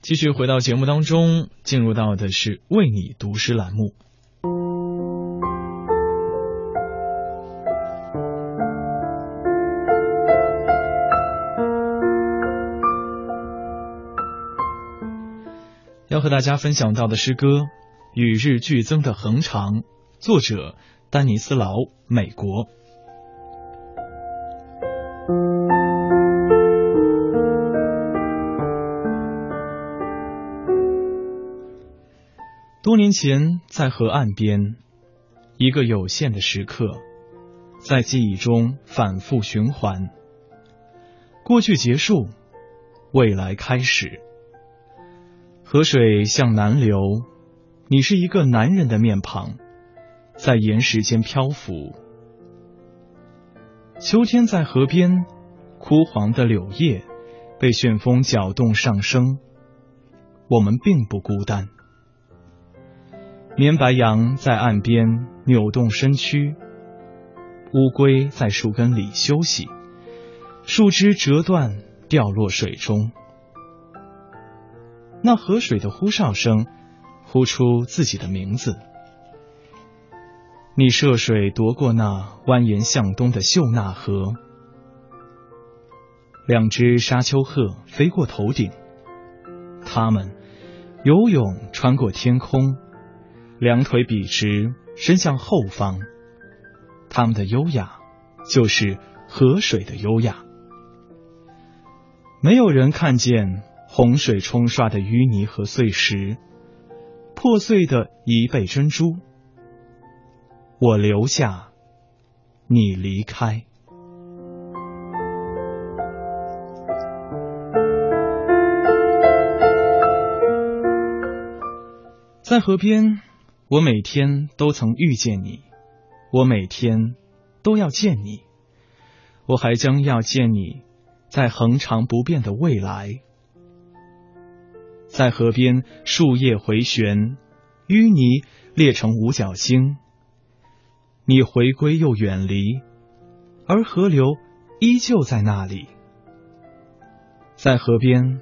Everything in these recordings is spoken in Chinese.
继续回到节目当中，进入到的是为你读诗栏目。要和大家分享到的诗歌《与日俱增的恒长》，作者丹尼斯劳，美国。多年前，在河岸边，一个有限的时刻，在记忆中反复循环。过去结束，未来开始。河水向南流，你是一个男人的面庞，在岩石间漂浮。秋天在河边，枯黄的柳叶被旋风搅动上升。我们并不孤单。绵白羊在岸边扭动身躯，乌龟在树根里休息，树枝折断掉落水中。那河水的呼哨声，呼出自己的名字。你涉水夺过那蜿蜒向东的秀纳河，两只沙丘鹤飞过头顶，它们游泳穿过天空，两腿笔直伸向后方。他们的优雅，就是河水的优雅。没有人看见。洪水冲刷的淤泥和碎石，破碎的一倍珍珠。我留下，你离开。在河边，我每天都曾遇见你，我每天都要见你，我还将要见你，在恒长不变的未来。在河边，树叶回旋，淤泥裂成五角星。你回归又远离，而河流依旧在那里。在河边，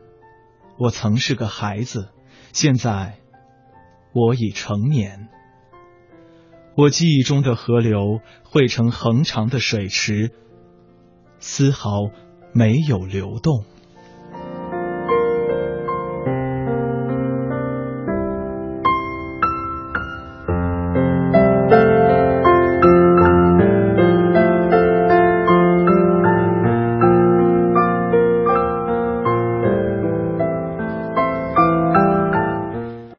我曾是个孩子，现在我已成年。我记忆中的河流汇成恒长的水池，丝毫没有流动。